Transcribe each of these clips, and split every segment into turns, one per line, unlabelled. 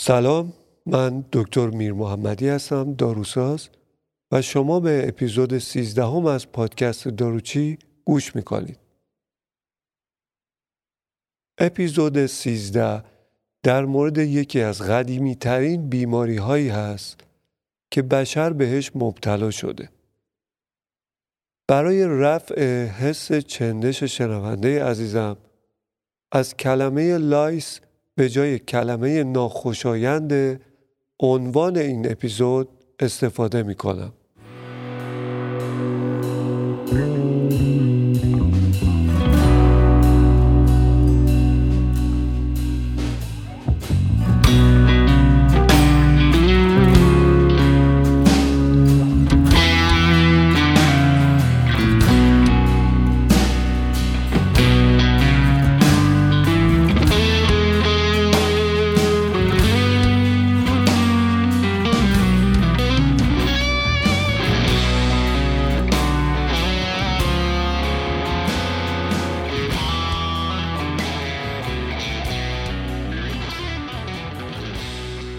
سلام من دکتر میر محمدی هستم داروساز و شما به اپیزود 13 هم از پادکست داروچی گوش می‌کنید. اپیزود 13 در مورد یکی از قدیمی ترین بیماری هایی هست که بشر بهش مبتلا شده. برای رفع حس چندش شنونده عزیزم از کلمه لایس به جای کلمه ناخوشایند عنوان این اپیزود استفاده می کنم.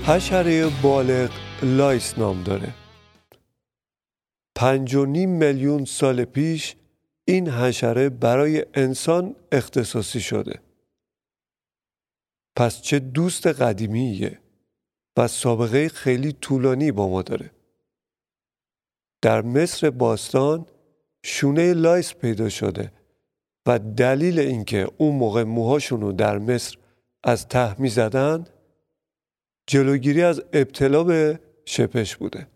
حشره بالغ lice نام داره. پنج و نیم میلیون سال پیش این حشره برای انسان اختصاصی شده. پس چه دوست قدیمیه و سابقه خیلی طولانی با ما داره. در مصر باستان شونه lice پیدا شده و دلیل اینکه اون موقع موهاشون رو در مصر از ته می جلوگیری از ابتلا به شپش بوده.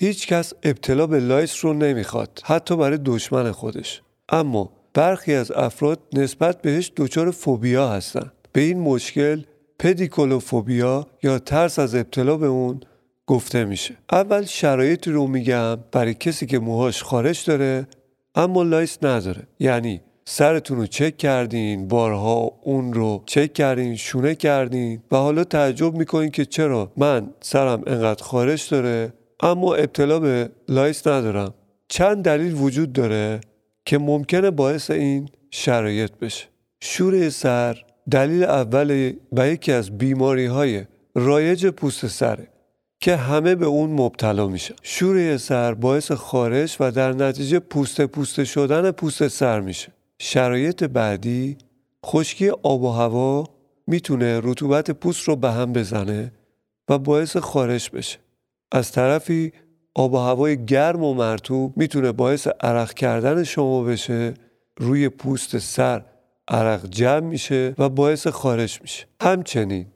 هیچ کس ابتلا به lice رو نمی‌خواد حتی برای دشمن خودش. اما برخی از افراد نسبت بهش دچار فوبیا هستند به این مشکل pediculophobia یا ترس از ابتلا به اون گفته میشه. اول شرایطی رو میگم برای کسی که موهاش خارش داره اما lice نداره. یعنی سرتون رو چک کردین بارها اون رو چک کردین شونه کردین و حالا تعجب می‌کنین که چرا من سرم انقدر خارش داره اما ابتلا به lice ندارم. چند دلیل وجود داره که ممکنه باعث این شرایط بشه. شوره سر دلیل اول و یکی از بیماری های رایج پوست سره که همه به اون مبتلا میشن شوره سر باعث خارش و در نتیجه پوست پوست شدن پوست سر میشه. شرایط بعدی خشکی آب و هوا می‌تونه رطوبت پوست رو به هم بزنه و باعث خارش بشه. از طرفی آب و هوای گرم و مرتوب می‌تونه باعث عرق کردن شما بشه روی پوست سر عرق جمع میشه و باعث خارش میشه. همچنین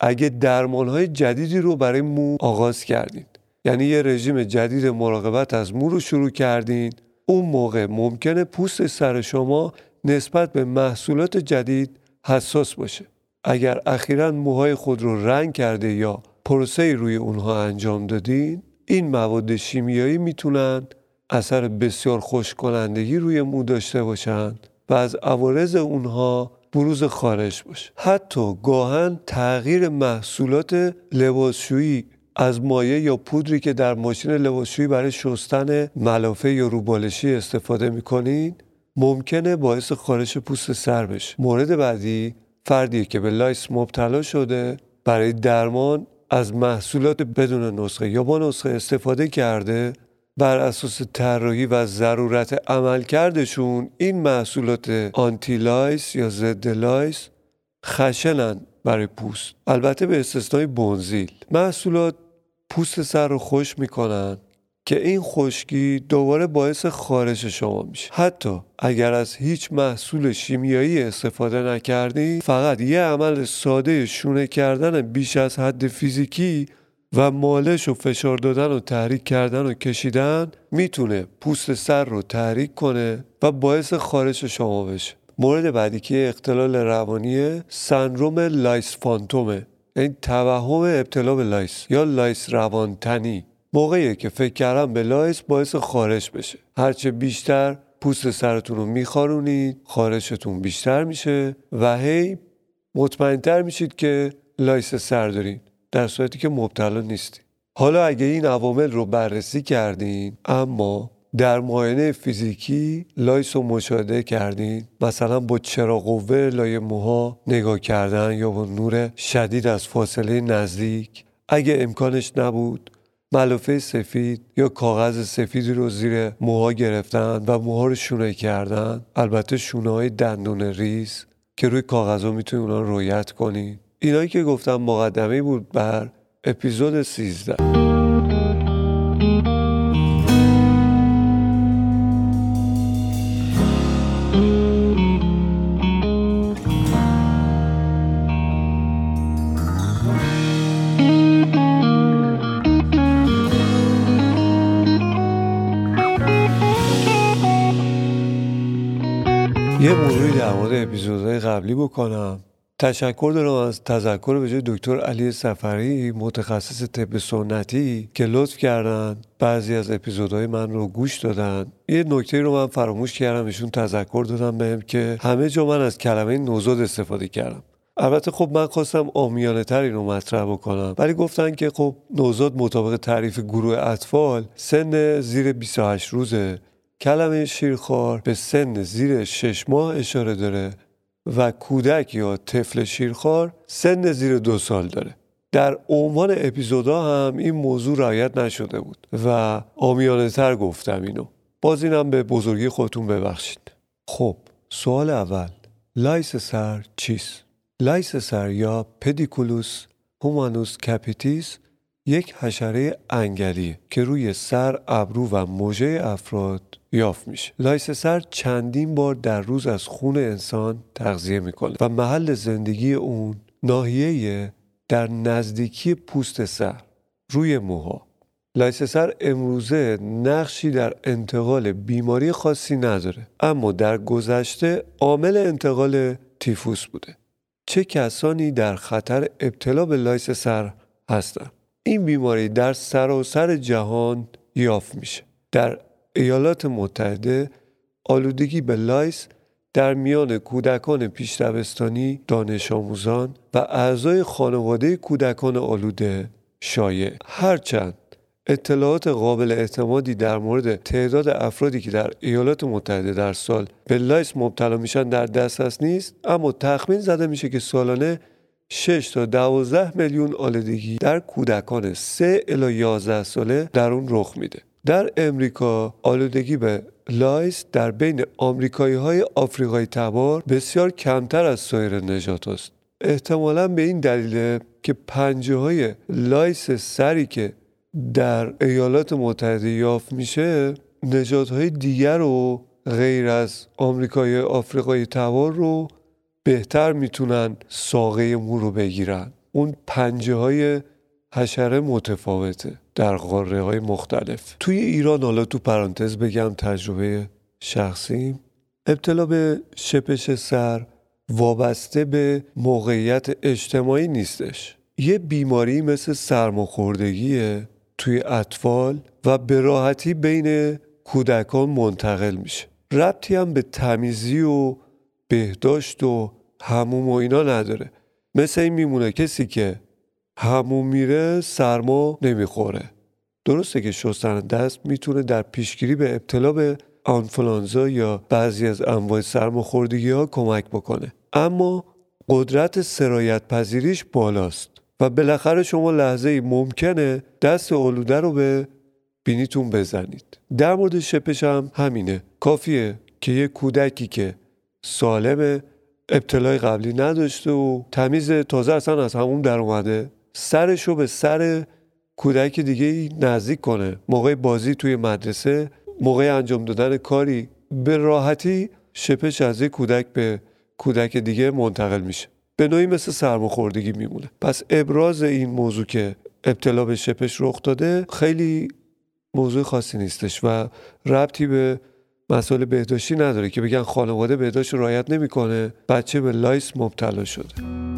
اگه درمان های جدیدی رو برای مو آغاز کردین یعنی یه رژیم جدید مراقبت از مو رو شروع کردین اون موقع ممکنه پوست سر شما نسبت به محصولات جدید حساس باشه. اگر اخیرا موهای خود رو رنگ کرده یا پروسه روی اونها انجام دادین این مواد شیمیایی می‌تونن اثر بسیار خوش کنندگی روی مو داشته باشند و از عوارض اونها بروز خارش باشه حتی گاهن تغییر محصولات لباسشویی از مایه یا پودری که در ماشین لباسشویی برای شستن ملافه یا روبالشی استفاده می‌کنین ممکنه باعث خارش پوست سر بشه. مورد بعدی فردی که به lice مبتلا شده برای درمان از محصولات بدون نسخه یا با نسخه استفاده کرده بر اساس طراحی و ضرورت عملکردشون این محصولات anti lice یا ضد lice خشنن برای پوست. البته به استثنای بنزیل. محصولات پوست سر رو خشک می‌کنن که این خشکی دوباره باعث خارش شما میشه. حتی اگر از هیچ محصول شیمیایی استفاده نکردی فقط یه عمل ساده شونه کردن بیش از حد فیزیکی و مالش و فشار دادن و تحریک کردن و کشیدن می‌تونه پوست سر رو تحریک کنه و باعث خارش شما بشه. مورد بعدی که اختلال روانی سندروم lice phantom ه. این توهم ابتلا به lice یا lice روانتنی. موقعی که فکر کردن به lice باعث خارش بشه. هرچه بیشتر پوست سرتون رو میخارونید خارشتون بیشتر میشه و هی مطمئنتر میشید که lice سر دارین در صورتی که مبتلا نیستید حالا اگه این عوامل رو بررسی کردین اما در معاینه فیزیکی lice رو مشاهده کردین؟ مثلا با چراغ قوه لای موها نگاه کردن یا با نور شدید از فاصله نزدیک؟ اگه امکانش نبود ملافه سفید یا کاغذ سفیدی رو زیر موها گرفتن و موها رو شونه کردن؟ البته شونه های دندون ریز که روی کاغذ ها می‌تونی اونا رویت کنی. اینایی که گفتم مقدمه بود بر اپیزود 13 قبلی بکنم. تشکر دارم از تذکر به جای دکتر علی سفری متخصص طب سنتی که لطف کردن بعضی از اپیزودهای من رو گوش دادن. یه نکته رو من فراموش کردم ایشون تذکر دادم بهم که همه جا من از کلمه نوزاد استفاده کردم. البته خب من خواستم آمیانه تر رو مطرح بکنم. ولی گفتن که خب نوزاد مطابق تعریف گروه اطفال سن زیر 28 روزه. کلمه شیرخوار به سن زیر شش ماه اشاره داره. و کودک یا طفل شیرخوار سن زیر دو سال داره. در عنوان اپیزودا هم این موضوع رعایت نشده بود و عامیانه تر گفتم اینو. باز اینم به بزرگی خودتون ببخشید. خب سوال اول. lice سر چیست؟ lice سر یا Pediculus humanus capitis یک حشره انگلی که روی سر، ابرو و مژه افراد یافت میشه lice سر چندین بار در روز از خون انسان تغذیه می‌کنه و محل زندگی اون ناحیه در نزدیکی پوست سر روی موها. lice سر امروزه نقشی در انتقال بیماری خاصی نداره اما در گذشته عامل انتقال تیفوس بوده. چه کسانی در خطر ابتلا به lice سر هستند این بیماری در سراسر جهان یافت میشه. در ایالات متحده آلودگی به lice در میان کودکان پیش‌دبستانی، دانش آموزان و اعضای خانواده کودکان آلوده شایع. هرچند اطلاعات قابل اعتمادی در مورد تعداد افرادی که در ایالات متحده در سال به lice مبتلا میشن در دسترس نیست اما تخمین زده میشه که سالانه 6 تا 12 میلیون آلودگی در کودکان 3 الی 11 ساله در اون رخ میده. در امریکا آلودگی به lice در بین آمریکایی های آفریقایی تبار بسیار کمتر از سایر نژادهاست. احتمالا به این دلیل که پنجه های lice سری که در ایالات متحده یافت میشه نژاد های دیگر رو غیر از آمریکای آفریقایی تبار رو بهتر می‌تونن ساقه مو رو بگیرن اون پنجه های حشره متفاوته در قاره های مختلف. توی ایران حالا تو پرانتز بگم تجربه شخصی ابتلا به شپش سر وابسته به موقعیت اجتماعی نیستش. یه بیماری مثل سرماخوردگیه توی اطفال و به راحتی بین کودکان منتقل میشه. ربطی هم به تمیزی و بهداشت و هموم و اینا نداره. مثل این میمونه کسی که هموم میره سرما نمی‌خوره. درسته که شستن دست می‌تونه در پیشگیری به ابتلا به آنفلانزا یا بعضی از انواع سرماخوردگی ها کمک بکنه. اما قدرت سرایت پذیریش بالاست و بالاخره شما لحظه ای ممکنه دست آلوده رو به بینیتون بزنید. در مورد شپش هم همینه. کافیه که یه کودکی که سالم ابتلای قبلی نداشته و تمیز تازه اصلا از همون در اومده سرش رو به سر کودک دیگه نزدیک کنه. موقع بازی توی مدرسه موقع انجام دادن کاری به راحتی شپش از یک کودک به کودک دیگه منتقل میشه. به نوعی مثل سرماخوردگی میمونه. پس ابراز این موضوع که ابتلا به شپش رخ داده خیلی موضوع خاصی نیستش و ربطی به مسائل بهداشتی نداره که بگن خانواده بهداشت رعایت نمی‌کنه. بچه به لایس مبتلا شده.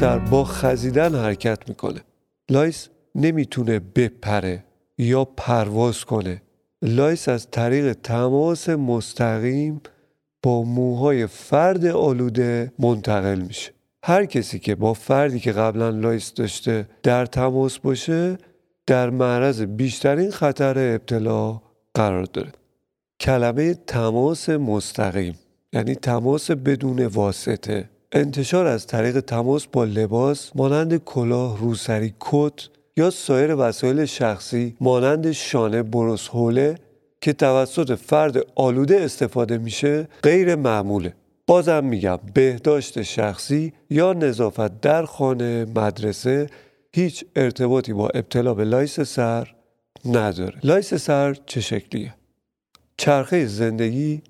سر با خزیدن حرکت می‌کنه. lice نمی‌تونه بپره یا پرواز کنه. lice از طریق تماس مستقیم با موهای فرد آلوده منتقل میشه. هر کسی که با فردی که قبلا lice داشته در تماس باشه در معرض بیشترین خطر ابتلا قرار داره. کلمه تماس مستقیم یعنی تماس بدون واسطه. انتشار از طریق تماس با لباس مانند کلاه روسری کت یا سایر وسایل شخصی مانند شانه برس حوله که توسط فرد آلوده استفاده میشه غیر معموله. بازم میگم بهداشت شخصی یا نظافت در خانه مدرسه هیچ ارتباطی با ابتلا به lice سر نداره. lice سر چه شکلیه؟ چرخه زندگی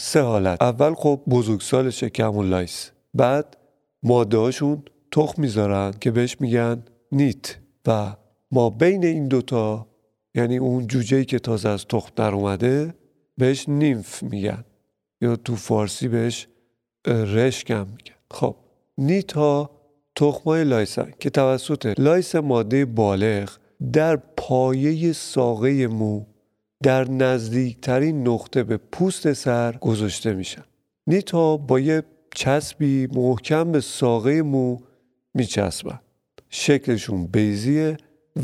سه حالت. اول خب بزرگسالشم lice. بعد ماده هاشون تخم می‌ذارن که بهش میگن nit. و ما بین این دوتا یعنی اون جوجه که تازه از تخم در اومده بهش nymph میگن. یا تو فارسی بهش رشکم میگن. خب nit ها تخمای lice ن که توسط lice ماده بالغ در پایه ساقه مو در نزدیکترین نقطه به پوست سر گذاشته میشن. نیت ها با یه چسبی محکم به ساقه مو میچسبن. شکلشون بیزیه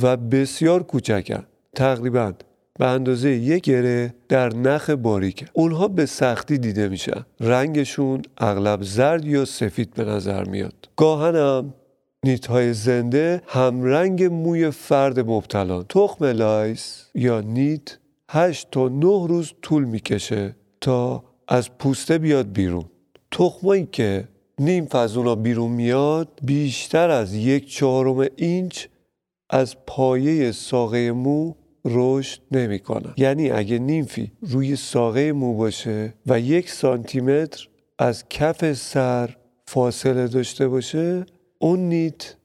و بسیار کوچکن. تقریبا به اندازه یک گره در نخ باریکه. اونها به سختی دیده میشن. رنگشون اغلب زرد یا سفید به نظر میاد. nit های زنده هم رنگ موی فرد مبتلا تخم lice یا nit 8 تا 9 روز طول می‌کشه تا از پوسته بیاد بیرون. تخمایی که nymph از اونا بیرون میاد بیشتر از یک چهارم اینچ از پایه ساقه مو رشد نمی‌کنن. یعنی اگه nymph ی روی ساقه مو باشه و یک سانتیمتر از کف سر فاصله داشته باشه اون nit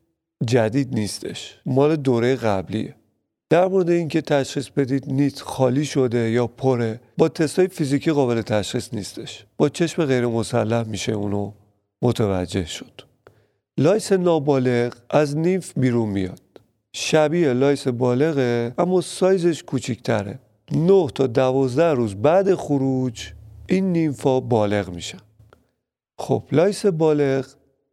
جدید نیستش. مال دوره قبلیه. در مورد اینکه تشخیص بدید nit خالی شده یا پره با تستای فیزیکی قابل تشخیص نیستش. با چشم غیر مسلح میشه اونو متوجه شد. lice نابالغ از nit بیرون میاد. شبیه lice بالغه اما سایزش کوچیکتره. 9 تا 12 روز بعد خروج این nymph ا بالغ میشن. خب lice بالغ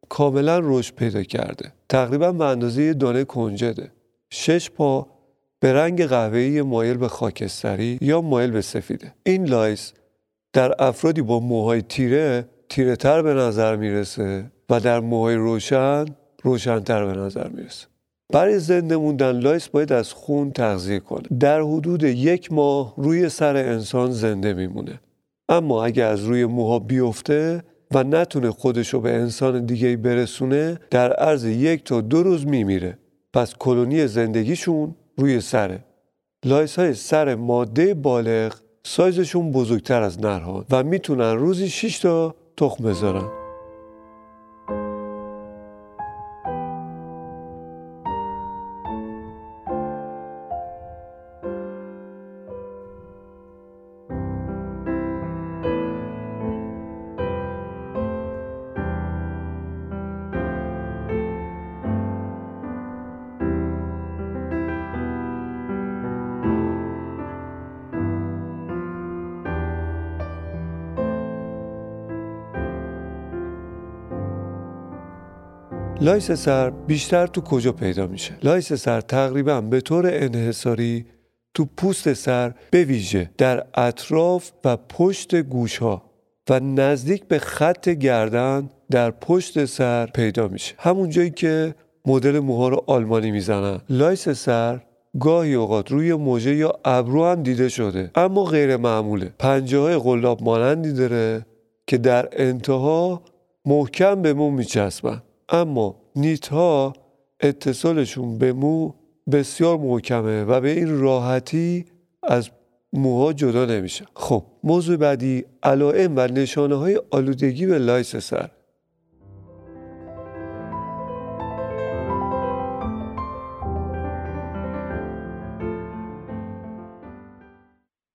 کاملا رشد پیدا کرده. تقریبا به اندازه دانه کنجده. شش پا به رنگ قهوه‌ای مایل به خاکستری یا مایل به سفیده این lice در افرادی با موهای تیره تیره تر به نظر می‌رسه و در موهای روشن روشنتر به نظر می‌رسه. برای زنده موندن lice باید از خون تغذیه کنه. در حدود یک ماه روی سر انسان زنده میمونه. اما اگر از روی موها بیفته و نتونه خودشو به انسان دیگه برسونه در عرض یک تا دو روز میمیره. پس کلونی زندگیشون روی سره lice های سر ماده بالغ سایزشون بزرگتر از نرها و می‌تونن روزی 6 تا تخم بذارن. lice سر بیشتر تو کجا پیدا میشه؟ lice سر تقریبا به طور انحصاری تو پوست سر به ویژه در اطراف و پشت گوش ها و نزدیک به خط گردن در پشت سر پیدا میشه. همون جایی که مدل موها رو آلمانی می‌زنن. lice سر گاهی اوقات روی مژه یا ابرو هم دیده شده اما غیر معموله. پنجه های قلاب مانندی داره که در انتها محکم به مو میچسبن. اما نیت ها اتصالشون به مو بسیار محکمه و به این راحتی از موها جدا نمیشه. خب موضوع بعدی علائم و نشانه های آلودگی به لایس سر.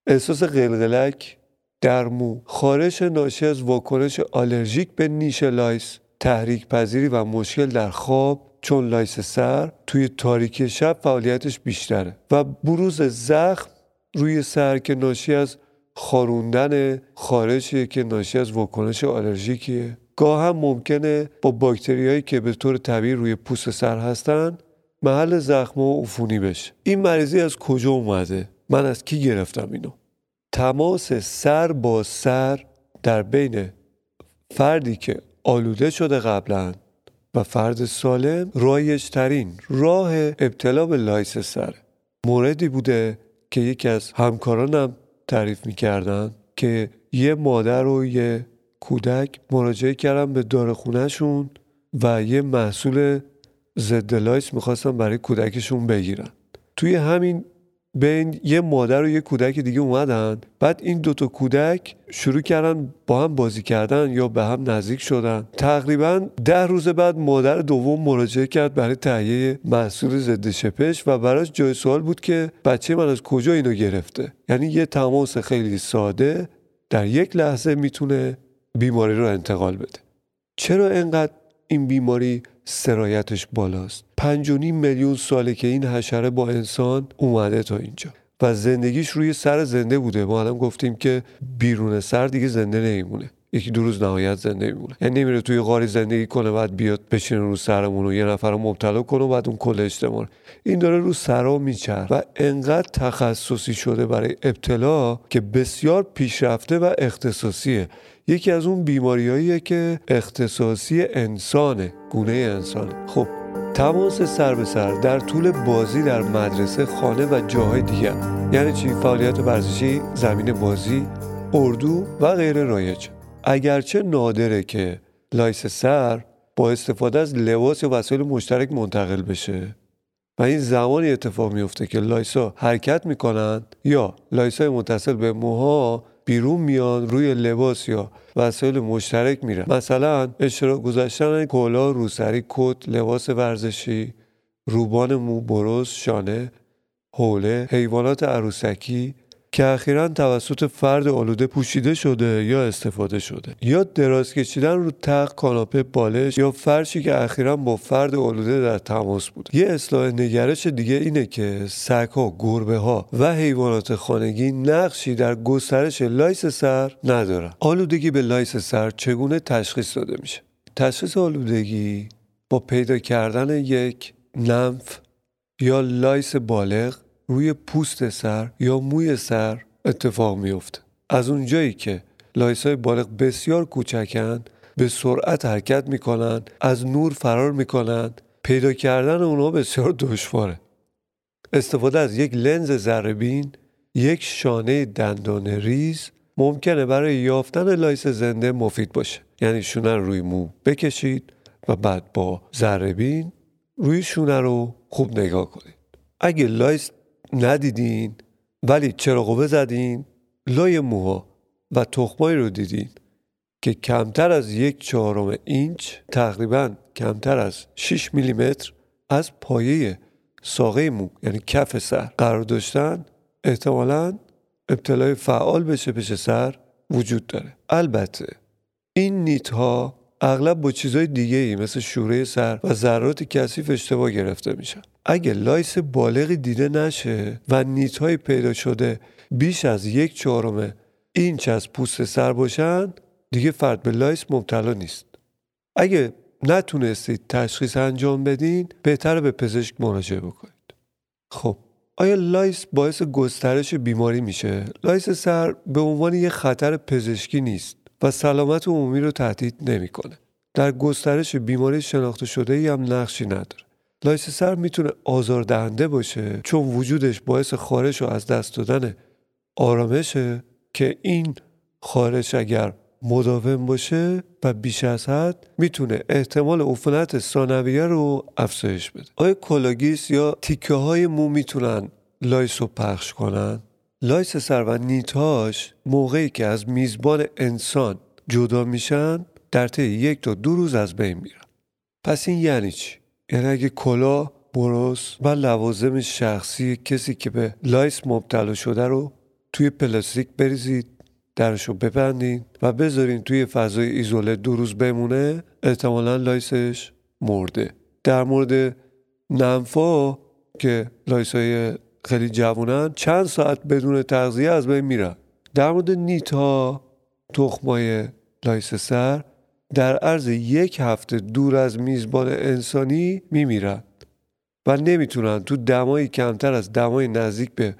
احساس قلقلک در مو خارش ناشی از واکنش آلرژیک به نیش lice. تحریک پذیری و مشکل در خواب چون lice سر توی تاریکی شب فعالیتش بیشتره و بروز زخم روی سر که ناشی از خاروندن خارشیه که ناشی از واکنش آلرژیکیه. گاه هم ممکنه با باکتریایی که به طور طبیعی روی پوست سر هستن محل زخم و عفونی بشه. این مریضی از کجا اومده؟ من از کی گرفتم اینو؟ تماس سر با سر در بین فردی که آلوده شده قبلا و فرد سالم رایج ترین راه ابتلا به lice سر. موردی بوده که یکی از همکارانم تعریف می‌کردن که یه مادر و یه کودک مراجعه کردن به داروخونه‌شون و یه محصول ضد lice می‌خواستن برای کودکشون بگیرن. توی همین بین یه مادر و یه کودک دیگه اومدن. بعد این دوتا کودک شروع کردن با هم بازی کردن یا به هم نزدیک شدن. تقریبا ده روز بعد مادر دوم مراجعه کرد برای تهیه محصول ضد شپش و براش جای سوال بود که بچه من از کجا اینو گرفته. یعنی یه تماس خیلی ساده در یک لحظه می‌تونه بیماری رو انتقال بده. چرا انقدر این بیماری سرایتش بالاست. پنج و نیم میلیون ساله که این حشره با انسان اومده تا اینجا. و زندگیش روی سر زنده بوده. ما الان گفتیم که بیرون سر دیگه زنده نمیمونه. یکی دو روز نهایت زنده میمونه یعنی نمیره توی غاری زندگی کنه بعد بیاد بشینه رو سرمون و یه نفر رو مبتلا کنه و بعد اون کل اجتماع. این داره رو سرا میچر و انقدر تخصصی شده برای ابتلا که بسیار پیشرفته و اختصاصیه. یکی از اون بیماریاییه که اختصاصی انسانه گونه انسانه. خب تماس سر به سر در طول بازی در مدرسه خانه و جاهای دیگر. یعنی چی؟ فعالیت ورزشی زمین بازی اردو و غیره رایجه. اگرچه نادره که lice سر با استفاده از لباس یا وسایل مشترک منتقل بشه. و این زمانی اتفاق میفته که lice ا حرکت می‌کنن یا lice ای متصل به موها بیرون میان روی لباس یا وسایل مشترک میرن. مثلا اشتراک گذاشتن کلاه روسری کت لباس ورزشی روبان مو برس شانه حوله حیوانات عروسکی که اخیرا توسط فرد آلوده پوشیده شده یا استفاده شده. یا دراز کشیدن رو تخت کاناپه بالش یا فرشی که اخیرا با فرد آلوده در تماس بود. یه اصلاح نگرش دیگه اینه که سگها گربه ها و حیوانات خانگی نقشی در گسترش lice سر ندارن. آلودگی به lice سر چگونه تشخیص داده میشه؟ تشخیص آلودگی با پیدا کردن یک نمف یا lice بالغ روی پوست سر یا موی سر اتفاق میفته از اونجایی که lice های بالغ بسیار کوچکند به سرعت حرکت می‌کنند از نور فرار می‌کنند پیدا کردن اونها بسیار دشواره. استفاده از یک لنز ذره‌بین یک شانه دندان ریز ممکنه برای یافتن lice زنده مفید باشه. یعنی شونه روی مو بکشید و بعد با ذره‌بین روی شونه رو خوب نگاه کنید. اگه lice ندیدین ولی چرخ زدین لای موها و تخمایی رو دیدین که کمتر از یک چهارم اینچ تقریبا کمتر از 6 میلیمتر از پایه ساقه مو یعنی کف سر قرار داشتن. احتمالا ابتلای فعال به شپش سر وجود داره. البته این nit ها اغلب با چیزهای دیگه ای مثل شوره سر و ذرات کثیف اشتباه گرفته میشن. اگه lice بالغی دیده نشه و nit های پیدا شده بیش از یک چهارم اینچ از پوست سر باشن دیگه فرد به lice مبتلا نیست اگه نتونستید تشخیص انجام بدین بهتره به پزشک مراجعه بکنید خب آیا lice باعث گسترش بیماری میشه؟ lice سر به عنوان یه خطر پزشکی نیست و سلامت عمومی رو تهدید نمی‌کنه. در گسترش بیماری شناخته شده ای هم نقشی نداره. lice سر می‌تونه آزاردهنده باشه چون وجودش باعث خارش و از دست دادن آرامشه که این خارش اگر مداوم باشه و بیش از حد می‌تونه احتمال عفونت ثانویه رو افزایش بده. آیا کلاه‌گیس یا تیکه های مو می‌تونن lice رو پخش کنن؟ lice سر و nit اش موقعی که از میزبان انسان جدا میشن در طی یک تا دو روز از بین میرن. پس این یعنی چی؟ یعنی اگه کلاه برس و لوازم شخصی کسی که به lice مبتلا شده رو توی پلاستیک بریزید درشو ببندین و بذارین توی فضای ایزوله دو روز بمونه احتمالا lice ش مرده. در مورد نمفا که lice های خیلی جوونن چند ساعت بدون تغذیه از بین میرن. در مورد nit ا تخمای lice سر در عرض یک هفته دور از میزبان انسانی میمیرن و نمی‌تونن تو دمایی کمتر از دمای نزدیک به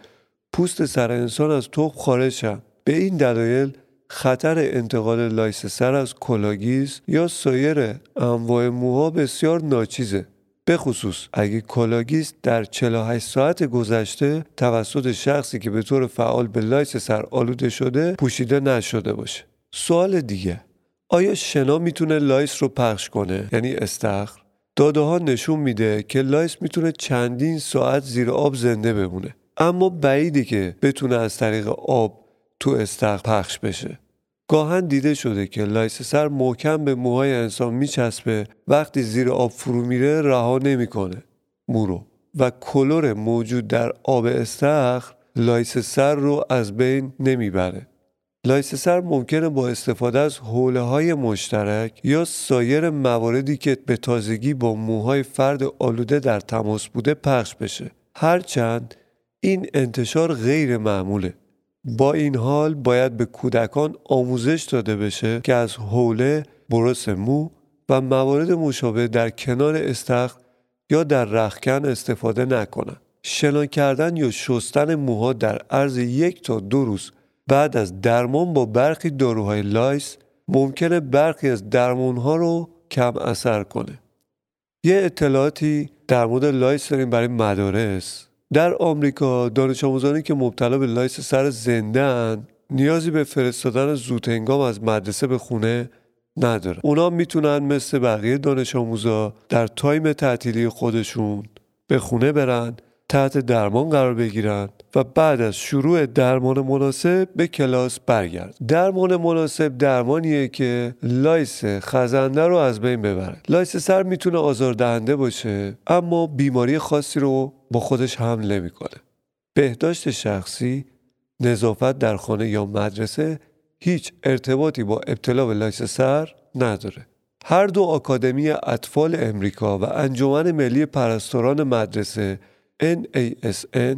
پوست سر انسان از تخم خارج شن به این دلایل خطر انتقال lice سر از کلاه‌گیس یا سایر انواع موها بسیار ناچیزه. به خصوص اگه کلاه‌گیس در 48 ساعت گذشته توسط شخصی که به طور فعال به lice سر آلوده شده پوشیده نشده باشه. سوال دیگه. آیا شنا می‌تونه lice رو پخش کنه؟ یعنی استخر؟ داده ها نشون میده که lice می‌تونه چندین ساعت زیر آب زنده بمونه. اما بعیده که بتونه از طریق آب تو استخر پخش بشه. گاهاً دیده شده که lice سر محکم به موهای انسان میچسبه وقتی زیر آب فرو میره رها نمی‌کنه. مو رو. و کلور موجود در آب استخر lice سر رو از بین نمی‌بره. lice سر ممکنه با استفاده از حوله های مشترک یا سایر مواردی که به تازگی با موهای فرد آلوده در تماس بوده پخش بشه هرچند این انتشار غیر معموله با این حال باید به کودکان آموزش داده بشه که از حوله برس مو و موارد مشابه در کنار استخر یا در رخکن استفاده نکنند. شنا کردن یا شستن موها در عرض یک تا دو روز بعد از درمان با برخی داروهای lice ممکنه برخی از درمانها رو کم اثر کنه. یه اطلاعاتی در مورد lice داریم برای مدارس در آمریکا دانش آموزانی که مبتلا به lice سر زنده نیازی به فرستادن زودهنگام از مدرسه به خونه نداره اونا می‌تونن مثل بقیه دانش آموزا در تایم تعطیلی خودشون به خونه برن تحت درمان قرار بگیرن و بعد از شروع درمان مناسب به کلاس برگردن. درمان مناسب درمانیه که lice خزنده رو از بین ببره. lice سر می‌تونه آزاردهنده باشه اما بیماری خاصی رو با خودش حمل نمی‌کنه. بهداشت شخصی نظافت در خانه یا مدرسه هیچ ارتباطی با ابتلا به lice سر نداره. هر دو آکادمی اطفال امریکا و انجمن ملی پرستاران مدرسه NASN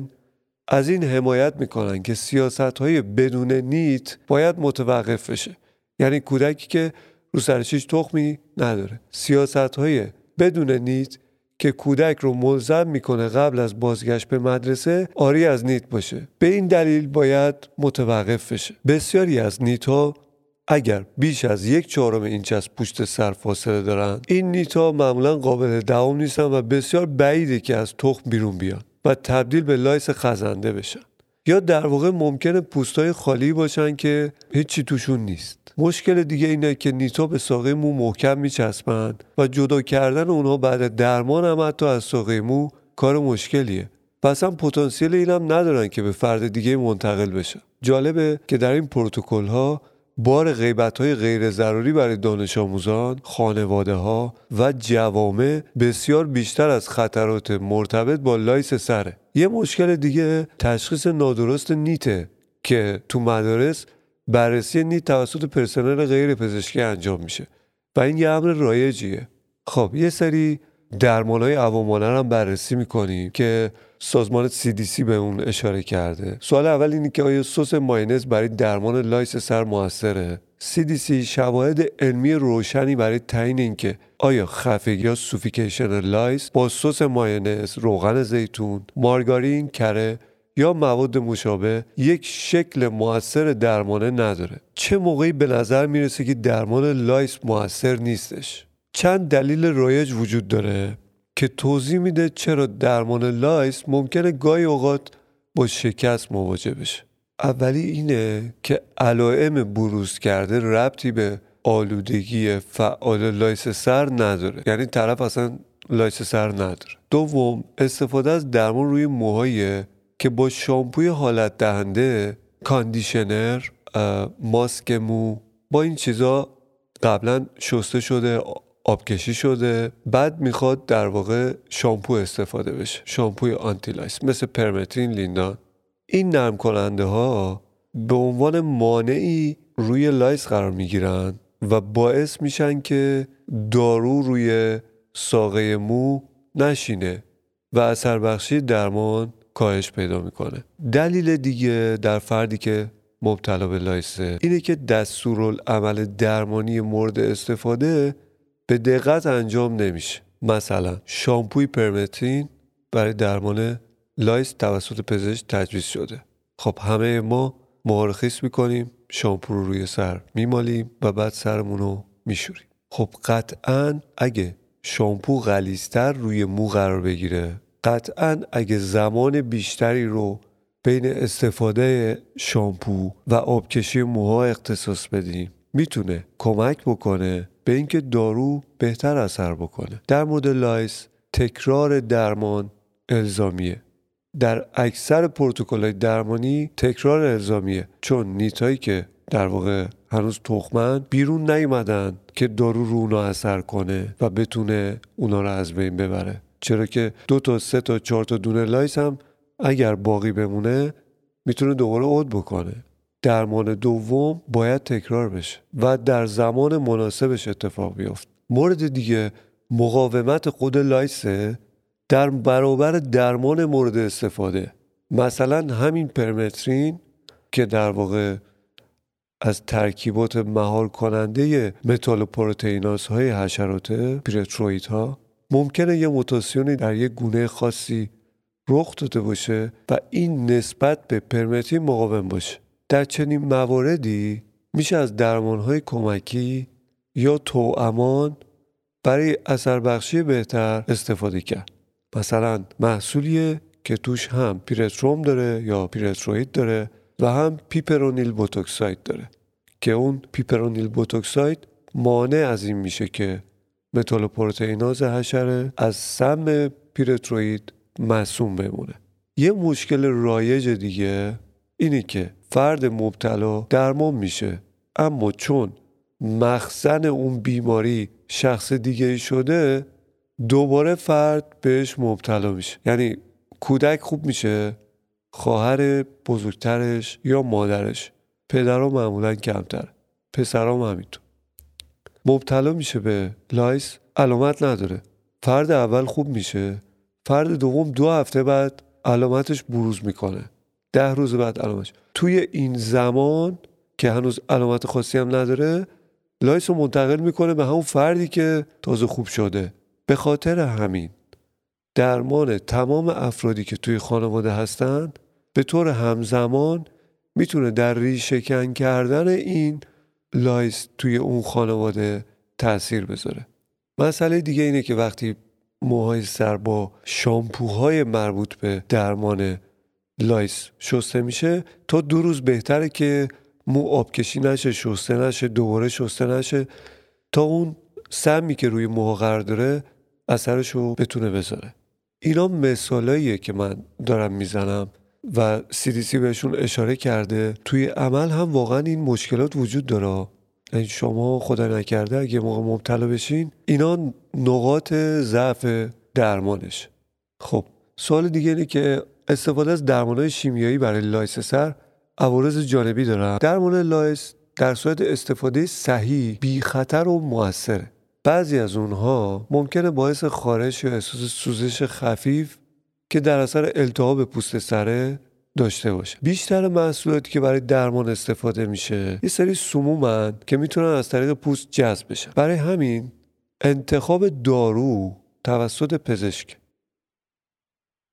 از این حمایت می‌کنن که سیاست های بدون nit باید متوقف بشه. یعنی کودکی که رو سرشه هیچ تخمی نداره. سیاست های بدون nit که کودک رو ملزم می‌کنه قبل از بازگشت به مدرسه عاری از nit باشه. به این دلیل باید متوقف بشه. بسیاری از nit ها اگر بیش از یک چهارم اینچ از پوست سر فاصله دارن این nit ها معمولا قابل دوام نیستن و بسیار بعیده که از تخم بیرون بیان و تبدیل به lice خزنده بشن. یا در واقع ممکنه پوستای خالی باشن که هیچی توشون نیست. مشکل دیگه اینه که nit ا به ساقه مو محکم میچسبند و جدا کردن اونها بعد درمان هم حتی از ساقه مو کار مشکلیه. پس هم پتانسیل اینم ندارن که به فرد دیگه منتقل بشن جالبه که در این پروتکل ها بار غیبت های غیر ضروری برای دانش آموزان، خانواده ها و جوامع بسیار بیشتر از خطرات مرتبط با lice سره. یه مشکل دیگه تشخیص نادرست nit ه که تو مدارس بررسی nit توسط پرسنل غیر پزشکی انجام میشه و این یه امر رایجیه. خب یه سری درمان های عوامانه هم بررسی می‌کنیم که سازمان CDC به اون اشاره کرده. سوال اول اینه که آیا سس مایونز برای درمان lice سر موثره؟ CDC شواهد علمی روشنی برای تعیین اینکه آیا خفگی یا suffocation lice با سس مایونز، روغن زیتون، مارگارین، کره یا مواد مشابه یک شکل موثر درمانه نداره. چه موقعی به نظر می‌رسه که درمان lice موثر نیستش؟ چند دلیل رایج وجود داره؟ که توضیح میده چرا درمان lice ممکنه گاهی اوقات با شکست مواجه بشه. اولی اینه که علائم بروز کرده ربطی به آلودگی فعال lice سر نداره. یعنی طرف اصلا lice سر نداره. دوم استفاده از درمان روی موهایی که با شامپوی حالت دهنده conditioner ماسک مو با این چیزا قبلا شسته شده آبکشی شده بعد می‌خواد در واقع شامپو استفاده بشه شامپوی آنتی lice مثل پرمترین لیندان این نرم کننده ها به عنوان مانعی روی lice قرار می‌گیرن و باعث میشن که دارو روی ساقه مو نشینه و اثر بخشی درمان کاهش پیدا می‌کنه. دلیل دیگه در فردی که مبتلا به lice ه اینه که دستورالعمل درمانی مورد استفاده به دقت انجام نمیشه. مثلا شامپوی پرمترین برای درمان lice توسط پزشک تجویز شده. خب همه ما موها رو خیس می‌کنیم شامپو رو روی سر میمالیم و بعد سرمون رو میشوریم. خب قطعا اگه شامپو غلیظ‌تر روی مو قرار بگیره قطعا اگه زمان بیشتری رو بین استفاده شامپو و آبکشی موها اختصاص بدیم می‌تونه کمک بکنه به اینکه دارو بهتر اثر بکنه. در مورد lice تکرار درمان الزامیه. در اکثر پروتکل درمانی تکرار الزامیه چون nit ایی که در واقع هنوز تخمن بیرون نیومدن که دارو رو اونا اثر کنه و بتونه اونا رو از بین ببره. چرا که دو تا سه تا چهار تا دونه lice هم اگر باقی بمونه می‌تونه دوباره عود بکنه. درمان دوم باید تکرار بشه و در زمان مناسبش اتفاق بیفته. مورد دیگه مقاومت خود lice ه در برابر درمان مورد استفاده. مثلا همین پرمترین که در واقع از ترکیبات مهار کننده متال پروتئیناز های حشرات پیرتروید ها ممکنه یه موتاسیونی در یک گونه خاصی رخ داده باشه و این نسبت به پرمترین مقاوم باشه. در چنین مواردی میشه از های کمکی یا توامان برای اثر بخشی بهتر استفاده کرد. مثلا محصولیه که توش هم پیرتروم داره یا پیرتروید داره و هم piperonyl butoxide داره که اون piperonyl butoxide مانع از این میشه که متالوپروتئیناز حشره از سم پیرتروید مسوم بمونه. یه مشکل رایج دیگه اینه که فرد مبتلا درمان میشه. اما چون مخزن اون بیماری شخص دیگه شده دوباره فرد بهش مبتلا میشه. یعنی کودک خوب میشه خواهر بزرگترش یا مادرش. پدرها معمولا کمتر. پسرام همینطور. مبتلا میشه به lice علامت نداره. فرد اول خوب میشه. فرد دوم دو هفته بعد علامتش بروز می‌کنه. ده روز بعد علامتش توی این زمان که هنوز علامت خاصی هم نداره lice رو منتقل می‌کنه به همون فردی که تازه خوب شده. به خاطر همین درمان تمام افرادی که توی خانواده هستن به طور همزمان می‌تونه در ریشه‌کن کردن این lice توی اون خانواده تاثیر بذاره. مسئله دیگه اینه که وقتی موهای سر با شامپوهای مربوط به درمان lice شسته میشه تا دو روز بهتره که مو آبکشی نشه شسته نشه دوباره شسته نشه. تا اون سمی که روی موها قرار داره اثرش رو بتونه بذاره. اینا مثالاییه که من دارم می‌زنم و CDC بهشون اشاره کرده. توی عمل هم واقعا این مشکلات وجود داره. یعنی شما خدا نکرده اگه موقع مبتلا بشین اینا نقاط ضعف درمانش. خب سوال دیگه اینه که استفاده از درمان شیمیایی برای lice سر عوارض جانبی داره درمان lice در صورت استفاده صحیح بی خطر و موثره بعضی از اونها ممکنه باعث خارش یا احساس سوزش خفیف که در اثر التهاب پوست سره داشته باشه. بیشتر محصولاتی که برای درمان استفاده میشه یه سری سمومن که می‌تونن از طریق پوست جذب بشن. برای همین انتخاب دارو توسط پزشک.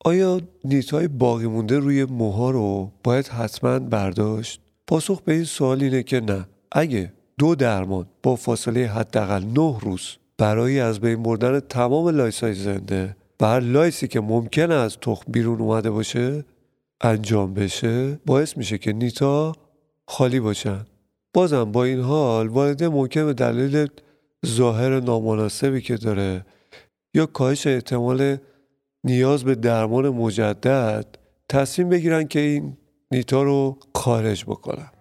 آیا نیتهای باقی مونده روی موها رو باید حتما برداشت؟ پاسخ به این سوال اینه که نه اگه دو درمان با فاصله حداقل نه روز برای از بین بردن تمام lice های زنده و هر lice ی که ممکنه از تخم بیرون اومده باشه انجام بشه باعث میشه که nit ا خالی باشن بازم با این حال والدین ممکن به دلیل ظاهر نامناسبی که داره یا کاهش احتمال نیاز به درمان مجدد تصمیم بگیرن که این نیتا رو خارج بکنن.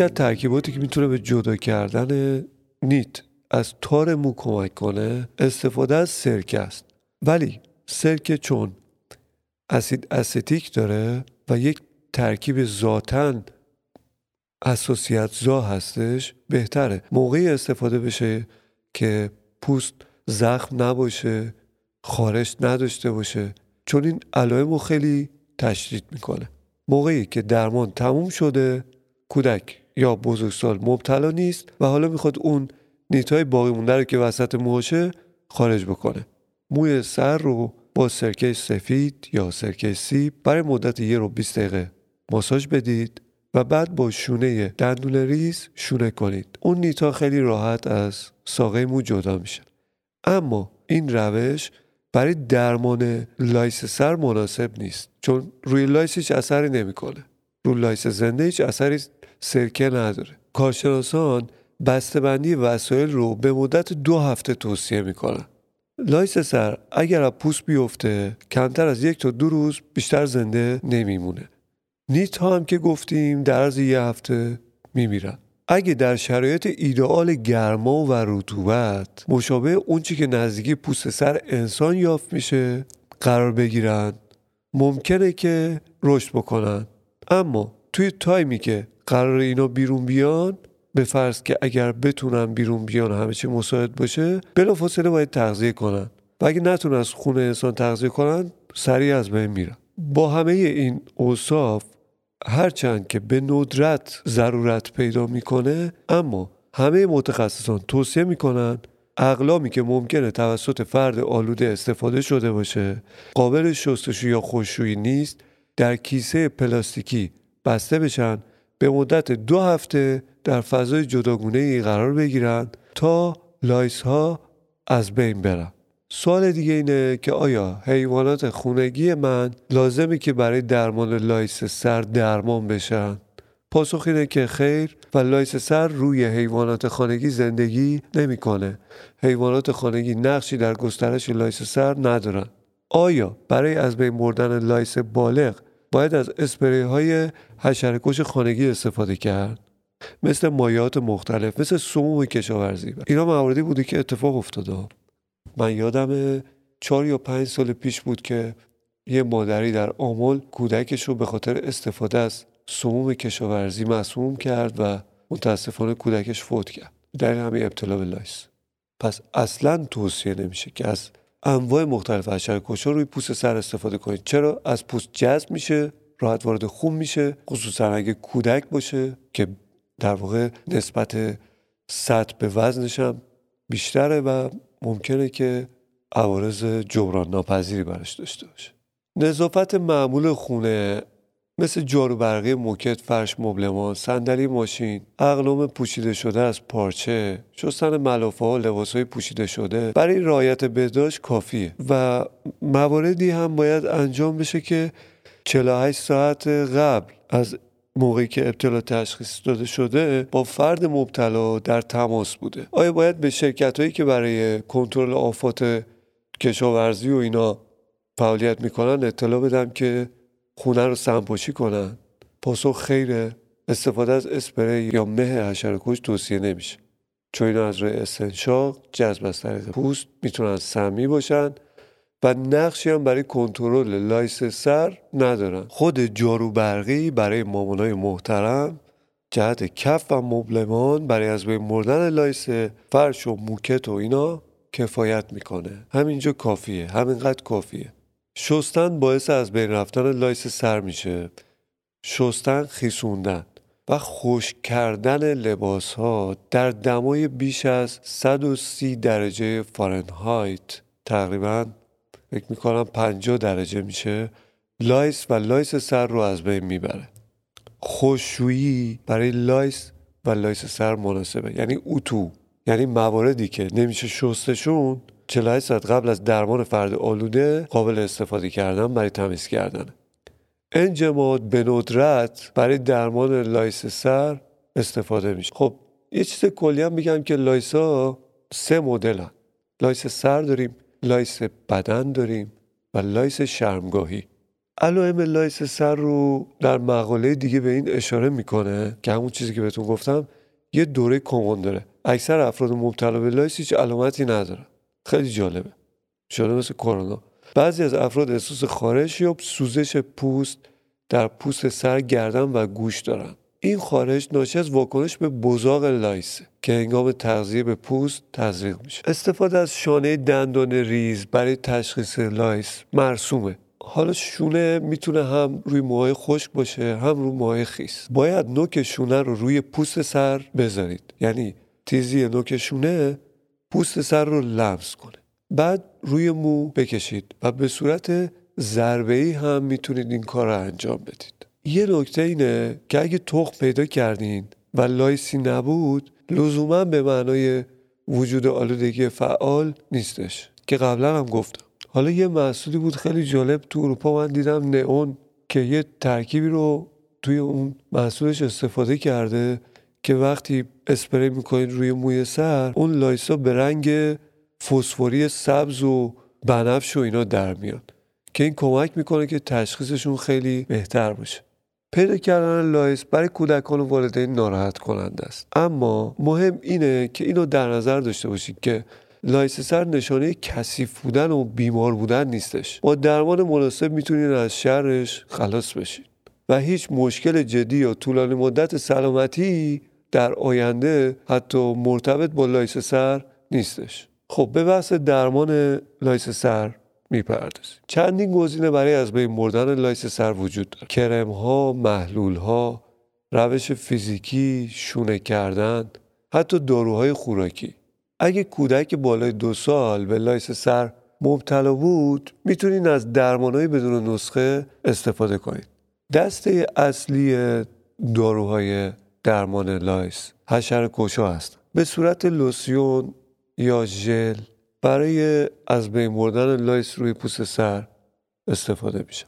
یکی از ترکیباتی که می‌تونه به جدا کردن نیت از تار مو کمک کنه استفاده از سرکه است. ولی سرکه چون اسید استیک داره و یک ترکیب ذاتن اساسیت زا هستش بهتره. موقعی استفاده بشه که پوست زخم نباشه خارش نداشته باشه چون این علائم خیلی تشدید می‌کنه. موقعی که درمان تموم شده کودک یا بزرگسال مبتلا نیست و حالا می‌خواد اون نیتای باقی مونده رو که وسط موشه خارج بکنه. موی سر رو با سرکه سفید یا سرکه سیب برای مدت یه رو 20 دقیقه ماساژ بدید و بعد با شونه دندون ریز شونه کنید. اون نیتا خیلی راحت از ساقه مو جدا میشه. اما این روش برای درمان lice سر مناسب نیست چون روی lice اثری نمی‌کنه. روی lice زنده هیچ اثری سرکه نداره. کارشناسان بسته‌بندی وسایل رو به مدت دو هفته توصیه می‌کنن. lice سر اگر از پوست بیفته کمتر از یک تا دو روز بیشتر زنده نمیمونه. nit ها هم که گفتیم در از یه هفته میمیرن. اگه در شرایط ایدئال گرما و رطوبت مشابه اونچه که نزدیکی پوست سر انسان یافت میشه قرار بگیرن. ممکنه که رشد بکنن. اما توی تایمی که قرار اینا بیرون بیان به فرض که اگر بتونن بیرون بیان همه چی مساعد باشه بلافاصله باید تغذیه کنن. و اگه نتونن از خون انسان تغذیه کنن سریع از بین میرن. با همه این اوصاف هرچند که به ندرت ضرورت پیدا می‌کنه اما همه متخصصان توصیه می‌کنن اقلامی که ممکنه توسط فرد آلوده استفاده شده باشه قابل شستشو یا خشکشویی نیست در کیسه پلاستیکی بسته بشن به مدت دو هفته در فضای جداگونه ای قرار بگیرن تا lice ها از بین برن سوال دیگه اینه که آیا حیوانات خونگی من لازمی که برای درمان lice سر درمان بشن؟ پاسخ اینه که خیر و lice سر روی حیوانات خانگی زندگی نمی‌کنه. حیوانات خانگی نقشی در گسترش lice سر ندارن. آیا برای از بین بردن lice بالغ باید از اسپری های حشره‌کش خانگی استفاده کرد؟ مثل مایعات مختلف مثل سموم کشاورزی. اینا مواردی بوده که اتفاق افتاده. من یادم چهار یا پنج سال پیش بود که یه مادری در آمل کودکش رو به خاطر استفاده از سموم کشاورزی مسموم کرد و متاسفانه کودکش فوت کرد. در همین ابتلا به lice. پس اصلا توصیه نمیشه که از انواع مختلف حشره کشا روی پوست سر استفاده کنید. چرا؟ از پوست جذب میشه راحت وارد خون میشه خصوصا اگه کودک باشه که در واقع نسبت سطح به وزنش هم بیشتره و ممکنه که عوارض جبران ناپذیری برش داشته باشه. نظافت معمول خونه مثل جارو برقی موکت فرش مبلمان صندلی ماشین اقلام پوشیده شده از پارچه شستن ملافه ها لباس های پوشیده شده. برای رعایت بهداشت کافیه و مواردی هم باید انجام بشه که 48 ساعت قبل از موقعی که ابتلا تشخیص داده شده با فرد مبتلا در تماس بوده. آیا باید به شرکت هایی که برای کنترل آفات کشاورزی و اینا فعالیت می‌کنن اطلاع بدم که خونه رو سمپاشی کنن. پاسخ خیره. استفاده از اسپری یا مه حشره‌کش توصیه نمیشه. چون اینا از روی استنشاق جذب از طریق پوست می‌تونن سمی باشن و نقشی هم برای کنترل lice سر ندارن. خود جارو برقی برای مامانای محترم جهت کف و مبلمان برای از بین مردن lice فرش و موکت و اینا کفایت می‌کنه. همینجا کافیه. همینقدر کافیه. شستن باعث از بین رفتن lice سر میشه. شستن خیسوندن و خشک کردن لباس ها در دمای بیش از 130 درجه فارنهایت. تقریبا فکر می‌کنم 50 درجه میشه. lice و lice سر رو از بین می‌بره. خشکشویی برای lice و lice سر مناسبه. یعنی اوتو یعنی مواردی که نمیشه شستشون 48 ساعت قبل از درمان فرد آلوده قابل استفاده کردن برای تمیز کردن. انجماد به ندرت برای درمان lice سر استفاده میشه. خب یه چیز کلی هم میگم که lice ها سه مدل lice سر داریم lice بدن داریم و lice شرمگاهی. علائم lice سر رو در مقاله دیگه به این اشاره می‌کنه که همون چیزی که بهتون گفتم یه دوره کمون داره. اکثر افراد مبتلا به lice هیچ علامتی نداره خیلی جالبه. شده مثل کرونا. بعضی از افراد احساس خارش یا سوزش پوست در پوست سر گردن و گوش دارن. این خارش ناشی از واکنش به بزاق lice که هنگام تغذیه به پوست تزریق میشه. استفاده از شانه دندان ریز برای تشخیص lice مرسومه. حالا شونه می‌تونه هم روی موهای خشک باشه هم روی موهای خیس. باید نوک شونه رو روی پوست سر بذارید. یعنی تیزی نوک شونه پوست سر رو لمس کنه. بعد روی مو بکشید و به صورت ضربه ای هم می‌تونید این کار رو انجام بدید. یه نکته اینه که اگه تخم پیدا کردین و lice ی نبود لزوما به معنای وجود آلودگی فعال نیستش که قبلا هم گفتم. حالا یه محصولی بود خیلی جالب تو اروپا من دیدم نئون که یه ترکیبی رو توی اون محصولش استفاده کرده که وقتی اسپری می‌کنید روی موی سر اون lice ا به رنگ فسفوری سبز و بنفش و اینا در میاد که این کمک می‌کنه که تشخیصشون خیلی بهتر باشه. پیدا کردن lice برای کودکان و والدین ناراحت کننده است. اما مهم اینه که اینو در نظر داشته باشید که lice سر نشانه کثیف بودن و بیمار بودن نیستش. با درمان مناسب می‌تونید از شرش خلاص بشید و هیچ مشکل جدی یا طولانی مدت سلامتی در آینده حتی مرتبط با lice سر نیستش. خب به بحث درمان lice سر می‌پردازیم. چندین گزینه برای از بین بردن lice سر وجود داره. کرم ها محلول ها روش فیزیکی شونه کردن حتی داروهای خوراکی. اگه کودک بالای دو سال به lice سر مبتلا بود می‌تونین از درمانهای بدون نسخه استفاده کنید. دسته اصلی داروهای درمان lice. حشره کشا هست به صورت لوسیون یا ژل برای از بین بردن lice روی پوست سر استفاده میشه.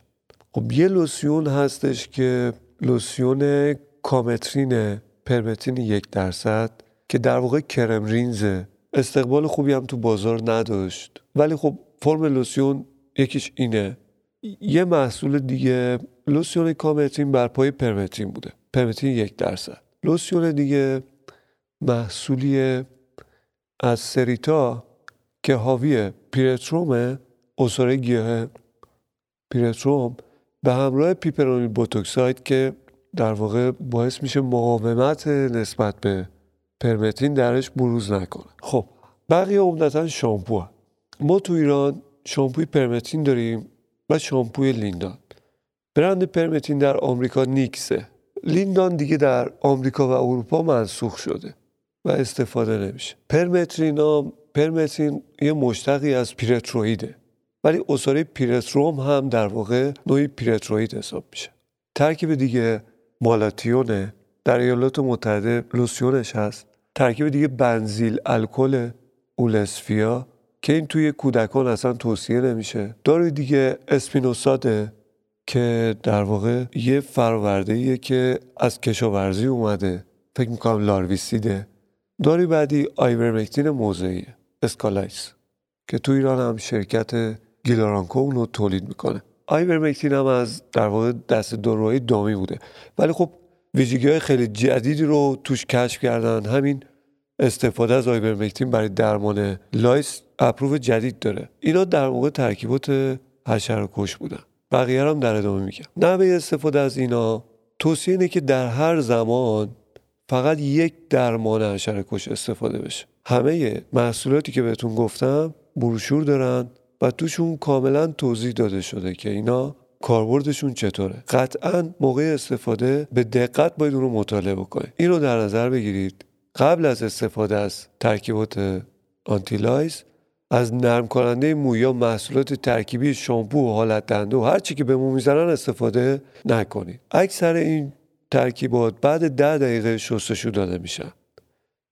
خب یه لوسیون هستش که لوسیون کامترین پرمترین یک درصد که در واقع کرم rinse ه استقبال خوبی هم تو بازار نداشت. ولی خب فرم لوسیون یکیش اینه. یه محصول دیگه لوسیون کامترین بر پایه پرمترین بوده. پرمترین یک درصد. لوسیون دیگه محصولی از سریتا که حاوی پیرتروم عصاره گیاه پیرتروم به همراه piperonyl butoxide که در واقع باعث میشه مقاومت نسبت به پرمترین درش بروز نکنه. خب بقیه عمدتا شامپو ما تو ایران شامپوی پرمتین داریم و شامپوی لیندان. برند پرمتین در آمریکا نیکسه. لیندان دیگه در آمریکا و اروپا منسوخ شده و استفاده نمیشه. پرمترین پرمتین یه مشتقی از پیرترویده ولی اصاره پیرتروم هم در واقع نوعی پیرتروید حساب میشه. ترکیب دیگه مالاتیونه. در ایالات متحده لوسیونش هست. ترکیب دیگه بنزیل الکل Ulesfia که این توی کودکان اصلا توصیه نمیشه. داروی دیگه اسپینوساده. که در واقع یه فرآورده که از کشاورزی اومده. فکر می‌کنم larvicide ه. داروی بعدی آیورمکتین موضعیه اسکالایس که تو ایران هم شرکت گیلارانکو اونو تولید می‌کنه. آیورمکتین هم از در واقع دسته داروهای دامی بوده. ولی خب ویژگی های خیلی جدیدی رو توش کشف کردن. همین استفاده از آیورمکتین برای درمان lice approve جدید داره. اینا در واقع ترکیبات حشره کش بودن. بقیه هم در ادامه میگم. نحوه استفاده از اینا. توصیه اینه که در هر زمان فقط یک درمان حشره کش استفاده بشه. همه محصولاتی که بهتون گفتم بروشور دارن و توشون کاملا توضیح داده شده که اینا کاربردشون چطوره. قطعا موقع استفاده به دقت باید اون رو مطالعه بکنید. این رو در نظر بگیرید. قبل از استفاده از ترکیبات anti-lice از نرم کننده مو یا محصولات ترکیبی شامپو و حالت دهنده و هر چی که به مو می‌زنن استفاده نکنید. اکثر این ترکیبات بعد ده دقیقه شستشو داده میشن.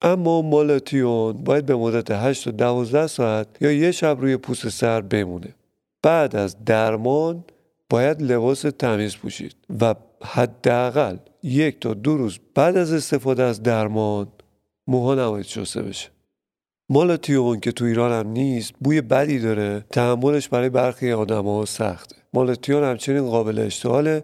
اما مالاتیون باید به مدت 8 تا 12 ساعت یا یه شب روی پوست سر بمونه. بعد از درمان باید لباس تمیز پوشید و حداقل یک تا دو روز بعد از استفاده از درمان موها نباید شسته بشه. مالاتیون که تو ایران هم نیست بوی بدی داره. تحملش برای برخی آدما سخته. مالاتیون همچنین قابل اشتغاله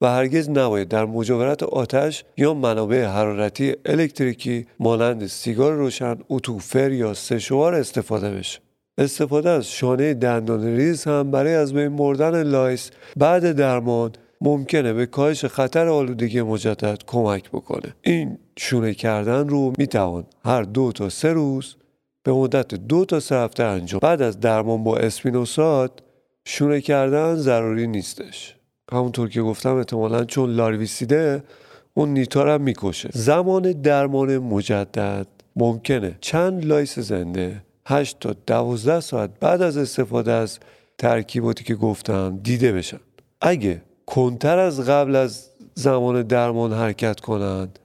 و هرگز نباید در مجاورت آتش یا منابع حرارتی الکتریکی مانند سیگار روشن اتوفر یا سشوار استفاده بشه. استفاده از شونه دندان ریز هم برای از بین بردن lice بعد درمان ممکنه به کاهش خطر آلودگی مجدد کمک بکنه. این شونه کردن رو می‌توان هر دو تا سه روز به مدت دو تا سه هفته انجام. بعد از درمان با اسپینوساد شونه کردن ضروری نیستش. همونطور که گفتم احتمالا چون larvicide ه اون nit ها رو می‌کشه. زمان درمان مجدد ممکنه. چند lice زنده 8 تا 12 ساعت بعد از استفاده از ترکیباتی که گفتم دیده بشن. اگه کندتر از قبل از زمان درمان حرکت کنند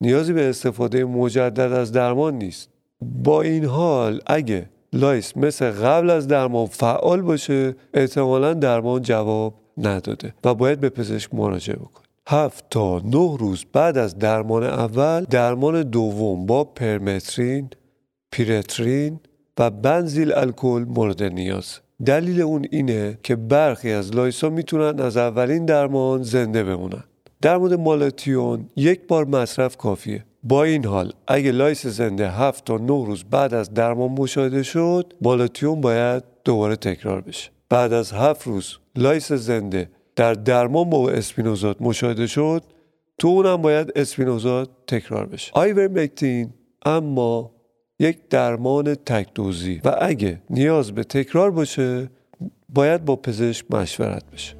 نیازی به استفاده مجدد از درمان نیست. با این حال اگه lice مثل قبل از درمان فعال باشه احتمالا درمان جواب نداده و باید به پزشک مراجعه بکن هفت تا نه روز بعد از درمان اول درمان دوم با پرمترین پیرترین و بنزیل الکل مورد نیاز. دلیل اون اینه که برخی از lice ا می‌تونن از اولین درمان زنده بمونن. در مورد مالاتیون یک بار مصرف کافیه. با این حال اگه lice زنده هفت تا نه روز بعد از درمان مشاهده شد مالاتیون باید دوباره تکرار بشه. بعد از هفت روز lice زنده در درمان با اسپینوزات مشاهده شد تو اونم باید اسپینوزات تکرار بشه. آیورمکتین اما یک درمان تکدوزی و اگه نیاز به تکرار باشه باید با پزشک مشورت بشه.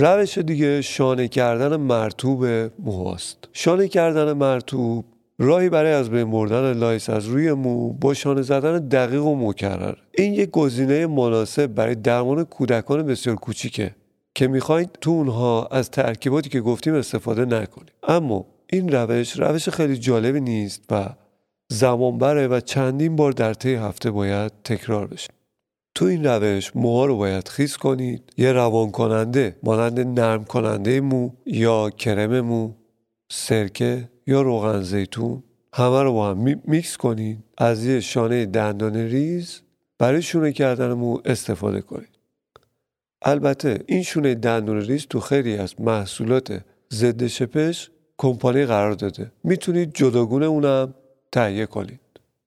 روش دیگه شانه کردن مرتوب موهاست. شانه کردن مرتوب راهی برای از بین بردن لایس از روی مو با شانه زدن دقیق و مکرر. این یک گزینه مناسب برای درمان کودکان بسیار کوچیکه که می‌خواید تو اونها از ترکیباتی که گفتیم استفاده نکنید. اما این روش روش خیلی جالبی نیست و زمان بره و چندین بار در طی هفته باید تکرار بشه. تو این روش موها رو باید خیس کنید. یه روان کننده مانند نرم کننده مو یا کرم مو سرکه یا روغن زیتون همه رو با هم میکس کنید. از یه شانه دندان ریز برای شونه کردن مو استفاده کنید. البته این شونه دندان ریز تو خیلی از محصولات ضد شپش کمپانی قرار داده. می‌تونید جداگونه اونم تهیه کنید.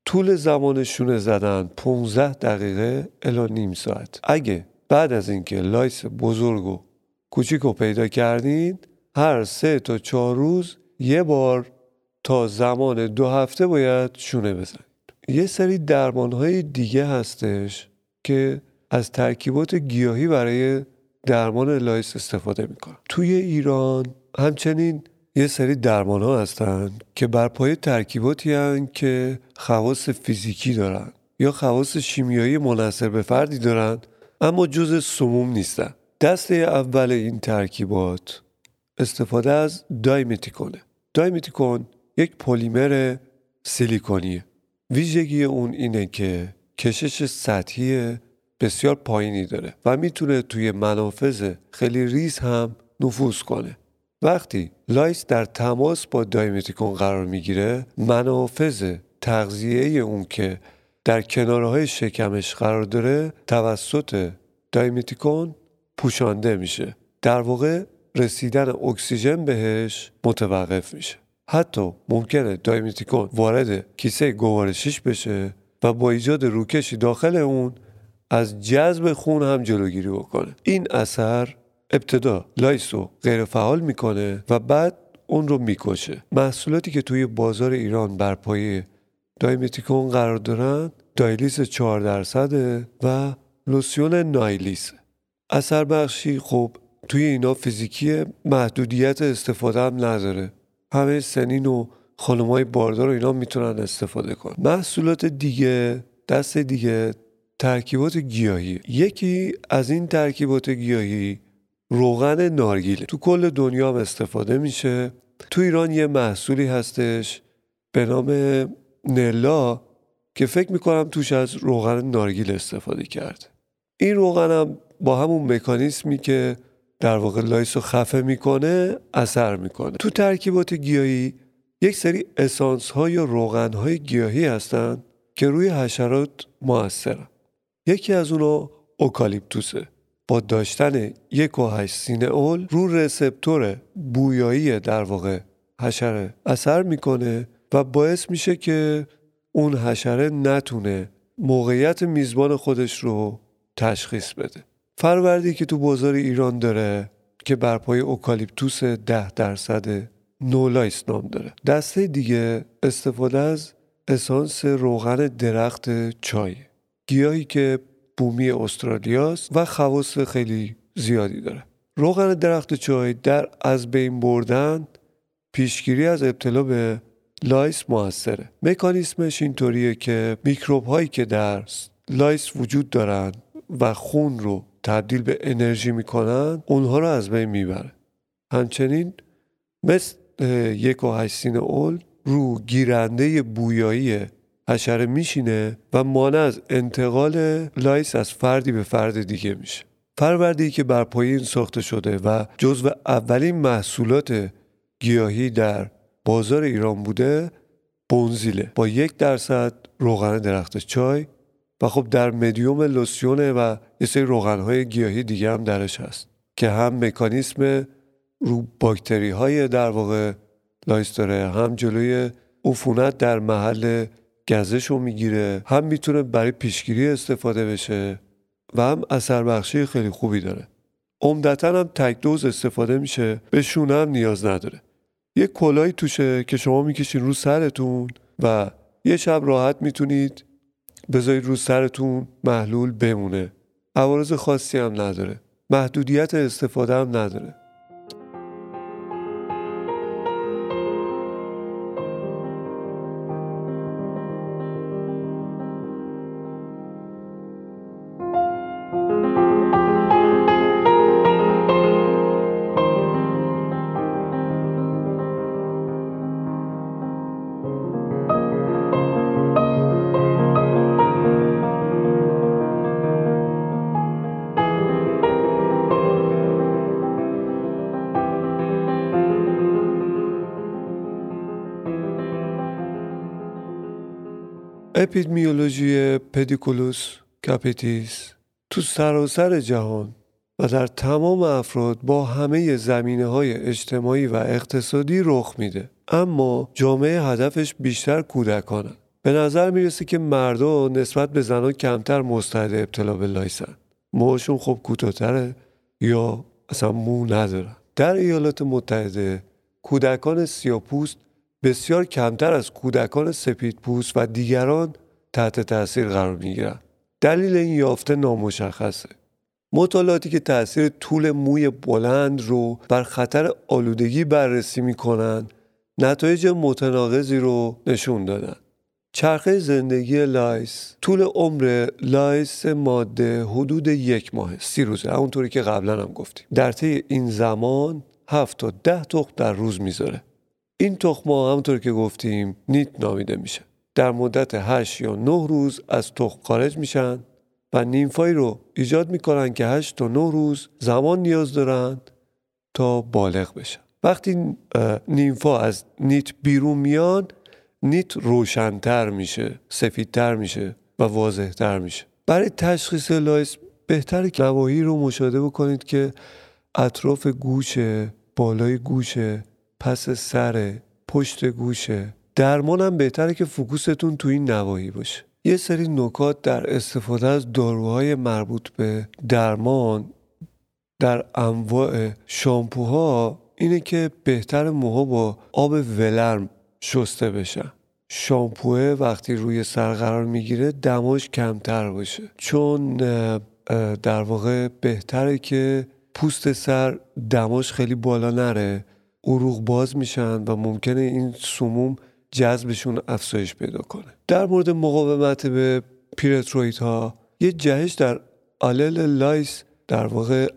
طول زمان شونه زدن 15 دقیقه الی نیم ساعت. اگه بعد از اینکه lice بزرگ و کوچیک رو پیدا کردید هر سه تا چهار روز یه بار تا زمان دو هفته باید شونه بزنید. یه سری درمان های دیگه هستش که از ترکیبات گیاهی برای درمان lice استفاده می‌کنن. توی ایران همچنین یه سری درمان ها هستن که بر پای ترکیباتی هن که خواص فیزیکی دارن یا خواص شیمیایی منصر به فردی دارن اما جز سموم نیستن. دسته اول این ترکیبات استفاده از دایمتیکونه دایمتیکون یک پلیمر سیلیکونیه. ویژگی اون اینه که کشش سطحی بسیار پایینی داره و می‌تونه توی منافذ خیلی ریز هم نفوذ کنه. وقتی lice در تماس با دایمیتیکون قرار می‌گیره منافذ تنفسی اون که در کنارهای شکمش قرار داره توسط دایمیتیکون پوشانده میشه. در واقع رسیدن اکسیژن بهش متوقف میشه. حتی ممکنه دایمیتیکون وارد کیسه گوارشیش بشه و با ایجاد روکشی داخل اون از جذب خون هم جلوگیری بکنه. این اثر ابتدا lice رو غیر فعال می‌کنه و بعد اون رو می‌کشه. محصولاتی که توی بازار ایران بر پایه dimethicone قرار دارن دایلیس 4 درصده و لوسیون نایلیس اثر بخشی خب توی اینا فیزیکی محدودیت استفاده هم نداره. همه سنین و خانمای باردار و اینا می‌تونن استفاده کنن. محصولات دیگه دست دیگه ترکیبات گیاهی. یکی از این ترکیبات گیاهی روغن نارگیله تو کل دنیا هم استفاده میشه. تو ایران یه محصولی هستش به نام نلا که فکر می‌کنم توش از روغن نارگیل استفاده کرد. این روغن هم با همون مکانیسمی که در واقع lice رو خفه می‌کنه اثر می‌کنه. تو ترکیبات گیاهی یک سری اسانس های یا روغن های گیاهی هستن که روی حشرات موثرن. یکی از اونا اوکالیپتوسه. با داشتن یک و هشت سینه اول رو رسپتور بویایی در واقع حشره اثر می‌کنه و باعث میشه که اون حشره نتونه موقعیت میزبان خودش رو تشخیص بده. فروردی که تو بازار ایران داره که بر پای اوکالیپتوس ده درصد نولایس نام داره. دسته دیگه استفاده از اسانس روغن درخت چای. گیاهی که بومی استرالیاست و خواص خیلی زیادی داره. روغن درخت چای در از بین بردن پیشگیری از ابتلا به lice موثره. مکانیسمش اینطوریه که میکروب هایی که در lice وجود دارن و خون رو تبدیل به انرژی می‌کنن اونها رو از بین می‌بره. همچنین مثل یک و هشتین اول رو گیرنده بویایی حشره میشینه و مانع از انتقال لایس از فردی به فرد دیگه میشه. فروردی که بر پایین ساخته شده و جزو اولین محصولات گیاهی در بازار ایران بوده بونزیله. با یک درصد روغن درخت چای و خب در مدیوم لوسیونه و یه سری روغنهای گیاهی دیگه هم درش هست که هم مکانیسم رو باکتری های در واقع lice داره هم جلوی عفونت در محل گزش رو می‌گیره. هم می‌تونه برای پیشگیری استفاده بشه و هم اثر بخشی خیلی خوبی داره. عمدتا هم تک دوز استفاده میشه. به شونه هم نیاز نداره. یه کلاهی توشه که شما می‌کشین رو سرتون و یه شب راحت می‌تونید بذارید رو سرتون محلول بمونه. عوارض خاصی هم نداره. محدودیت استفاده هم نداره. اپیدمیولوژی Pediculus capitis تو سراسر جهان و در تمام افراد با همه زمینه های اجتماعی و اقتصادی رخ میده. اما جامعه هدفش بیشتر کودکانن به نظر می‌رسه که مردها نسبت به زنان کمتر مستعد ابتلا به lice ن. موهاشون خب کوتاهتره یا اصلا مو ندارن. در ایالات متحده کودکان سیاه‌پوست بسیار کمتر از کودکان سپید پوست و دیگران تحت تاثیر قرار می‌گیرن دلیل این یافته نامشخصه. مطالعاتی که تاثیر طول موی بلند رو بر خطر آلودگی بررسی می‌کنن نتایج متناقضی رو نشون دادن. چرخه زندگی lice طول عمر lice ماده حدود یک ماه سی روزه. همونطوری که قبلا هم گفتیم. در طی این زمان هفت تا ده تخم در روز می‌ذاره. این تخم همونطور که گفتیم نیت نامیده میشه. در مدت 8 یا 9 روز از تخم خارج میشن و نیمفایی رو ایجاد می‌کنن که 8 تا 9 روز زمان نیاز دارند تا بالغ بشن. وقتی نیمفا از نیت بیرون میان نیت روشنتر میشه سفیدتر میشه و واضحتر میشه. برای تشخیص لایس بهتره که رو مشاهده بکنید که اطراف گوشه بالای گوشه پس سر پشت گوشه. درمان هم بهتره که فکوستون تو این نواحی باشه. یه سری نکات در استفاده از داروهای مربوط به درمان در انواع شامپوها اینه که بهتر موها با آب ولرم شسته بشن. شامپوه وقتی روی سر قرار می‌گیره دماش کمتر باشه. چون در واقع بهتره که پوست سر دماش خیلی بالا نره. عروق باز میشن و ممکنه این سموم جذبشون افزایش پیدا کنه. در مورد مقاومت به pyrethroid ها یه جهش در آلل lice در واقع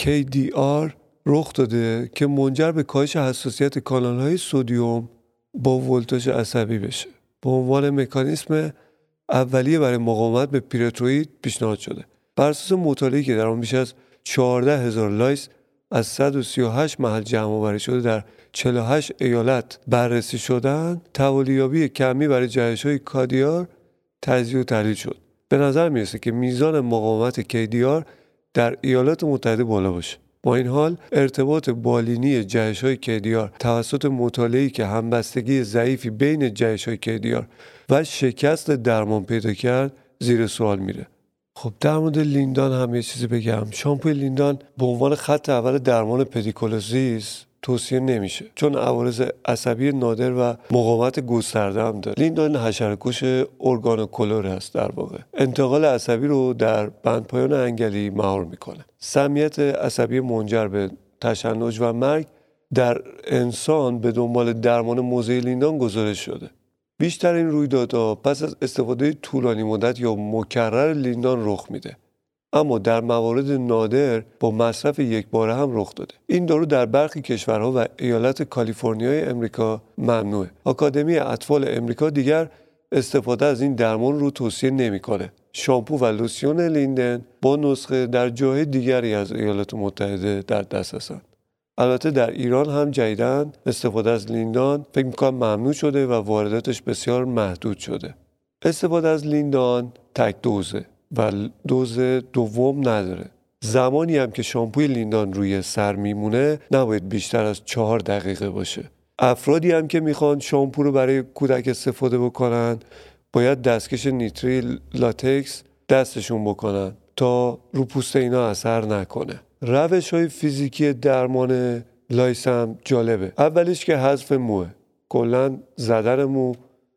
KDR رخ داده که منجر به کاهش حساسیت کانال های sodium با ولتاژ عصبی بشه. به عنوان مکانیسم اولیه برای مقاومت به pyrethroid پیشنهاد شده. بر اساس مطالعه‌ای که در آن بیش از 14 هزار lice از 138 محل جمع آوری شده در 48 ایالت بررسی شدن توالی‌یابی کمی برای جهش های KDR تجزیه و تحلیل شد. به نظر می‌رسه که میزان مقاومت KDR در ایالات متحده بالا باشه. با این حال ارتباط بالینی جهش های KDR توسط مطالعه‌ای که همبستگی ضعیفی بین جهش های KDR و شکست درمان پیدا کرد زیر سوال میره. خب در مورد لیندان هم یه چیزی بگم. شامپوی لیندان به عنوان خط اول درمان pediculosis توصیه نمیشه چون عوارض عصبی نادر و مقاومت گسترده هم داره. لیندان حشره‌کش ارگان هست در واقع. انتقال عصبی رو در بندپایان انگلی مهار می‌کنه. سمیت عصبی منجر به تشنج و مرگ در انسان به دنبال درمان موضعی لیندان گزارش شده. بیشتر این رویدادها پس از استفاده طولانی مدت یا مکرر لیندان رخ میده. اما در موارد نادر با مصرف یک باره هم رخ داده. این دارو در برخی کشورها و ایالت کالیفرنیای امریکا ممنوعه. آکادمی اطفال امریکا دیگر استفاده از این درمان رو توصیه نمی‌کنه. شامپو و لوسیون لیندن با نسخه در جای دیگری از ایالات متحده در دست هستند البته در ایران هم جدیدن استفاده از لیندان فکر می‌کنم ممنوع شده و وارداتش بسیار محدود شده. استفاده از لیندان تک دوزه و دوز دوم نداره. زمانی هم که شامپوی لیندان روی سر میمونه نباید بیشتر از چهار دقیقه باشه. افرادی هم که می‌خوان شامپو رو برای کودک استفاده بکنن باید دستکش نیتریل لاتکس دستشون بکنن تا رو پوست اینا اثر نکنه. روش های فیزیکی درمان lice هم جالبه. اولیش که حذف موه. کلا زدن مو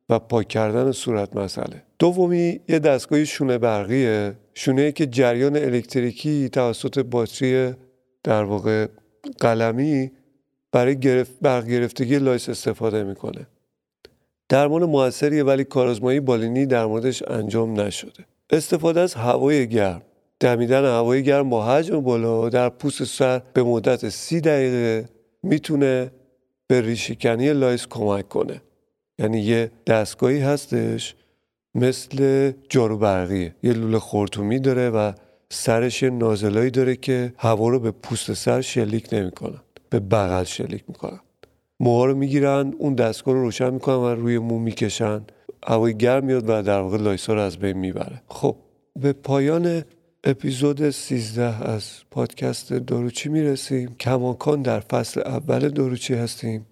و پاک کردن صورت مسئله. دومی یه دستگاه شونه برقیه. شونه که جریان الکتریکی توسط باتری در واقع قلمی برای گرفت برق گرفتگی lice استفاده می‌کنه. درمان موثریه ولی کارآزمایی بالینی در موردش انجام نشده. استفاده از هوای گرم. دمیدن هوای گرم با حجم بالا در پوست سر به مدت سی دقیقه می‌تونه به ریشه‌کنی lice کمک کنه. یعنی یه دستگاهی هستش مثل جارو برقیه یه لوله خرطومی داره و سرش یه نازلایی داره که هوا رو به پوست سر شلیک نمی‌کنن. به بغل شلیک می‌کنن. موها رو می‌گیرن اون دستگاه رو روشن می‌کنن و روی مو می‌کشن. هوای گرم میاد و در واقع lice ا رو از بین می‌بره. خب به پایان اپیزود 13 از پادکست داروچی می‌رسیم. کماکان در فصل اول داروچی هستیم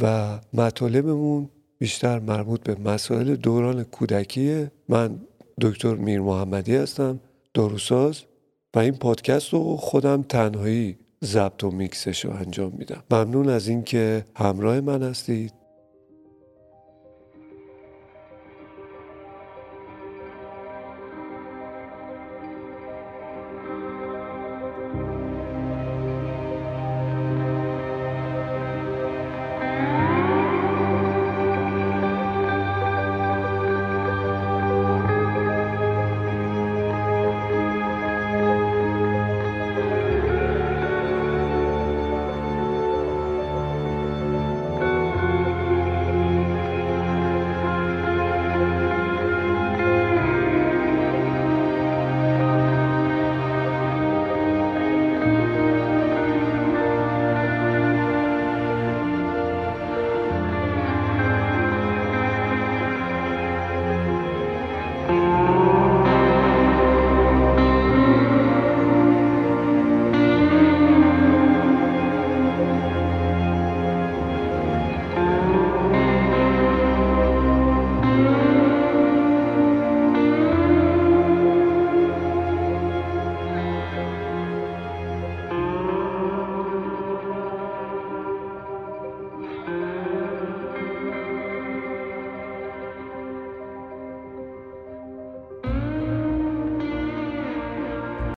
و مطالبمون بیشتر مربوط به مسائل دوران کودکیه. من دکتر میر محمدی هستم داروساز و این پادکست رو خودم تنهایی ضبط و میکسش رو انجام میدم. ممنون از اینکه همراه من هستید.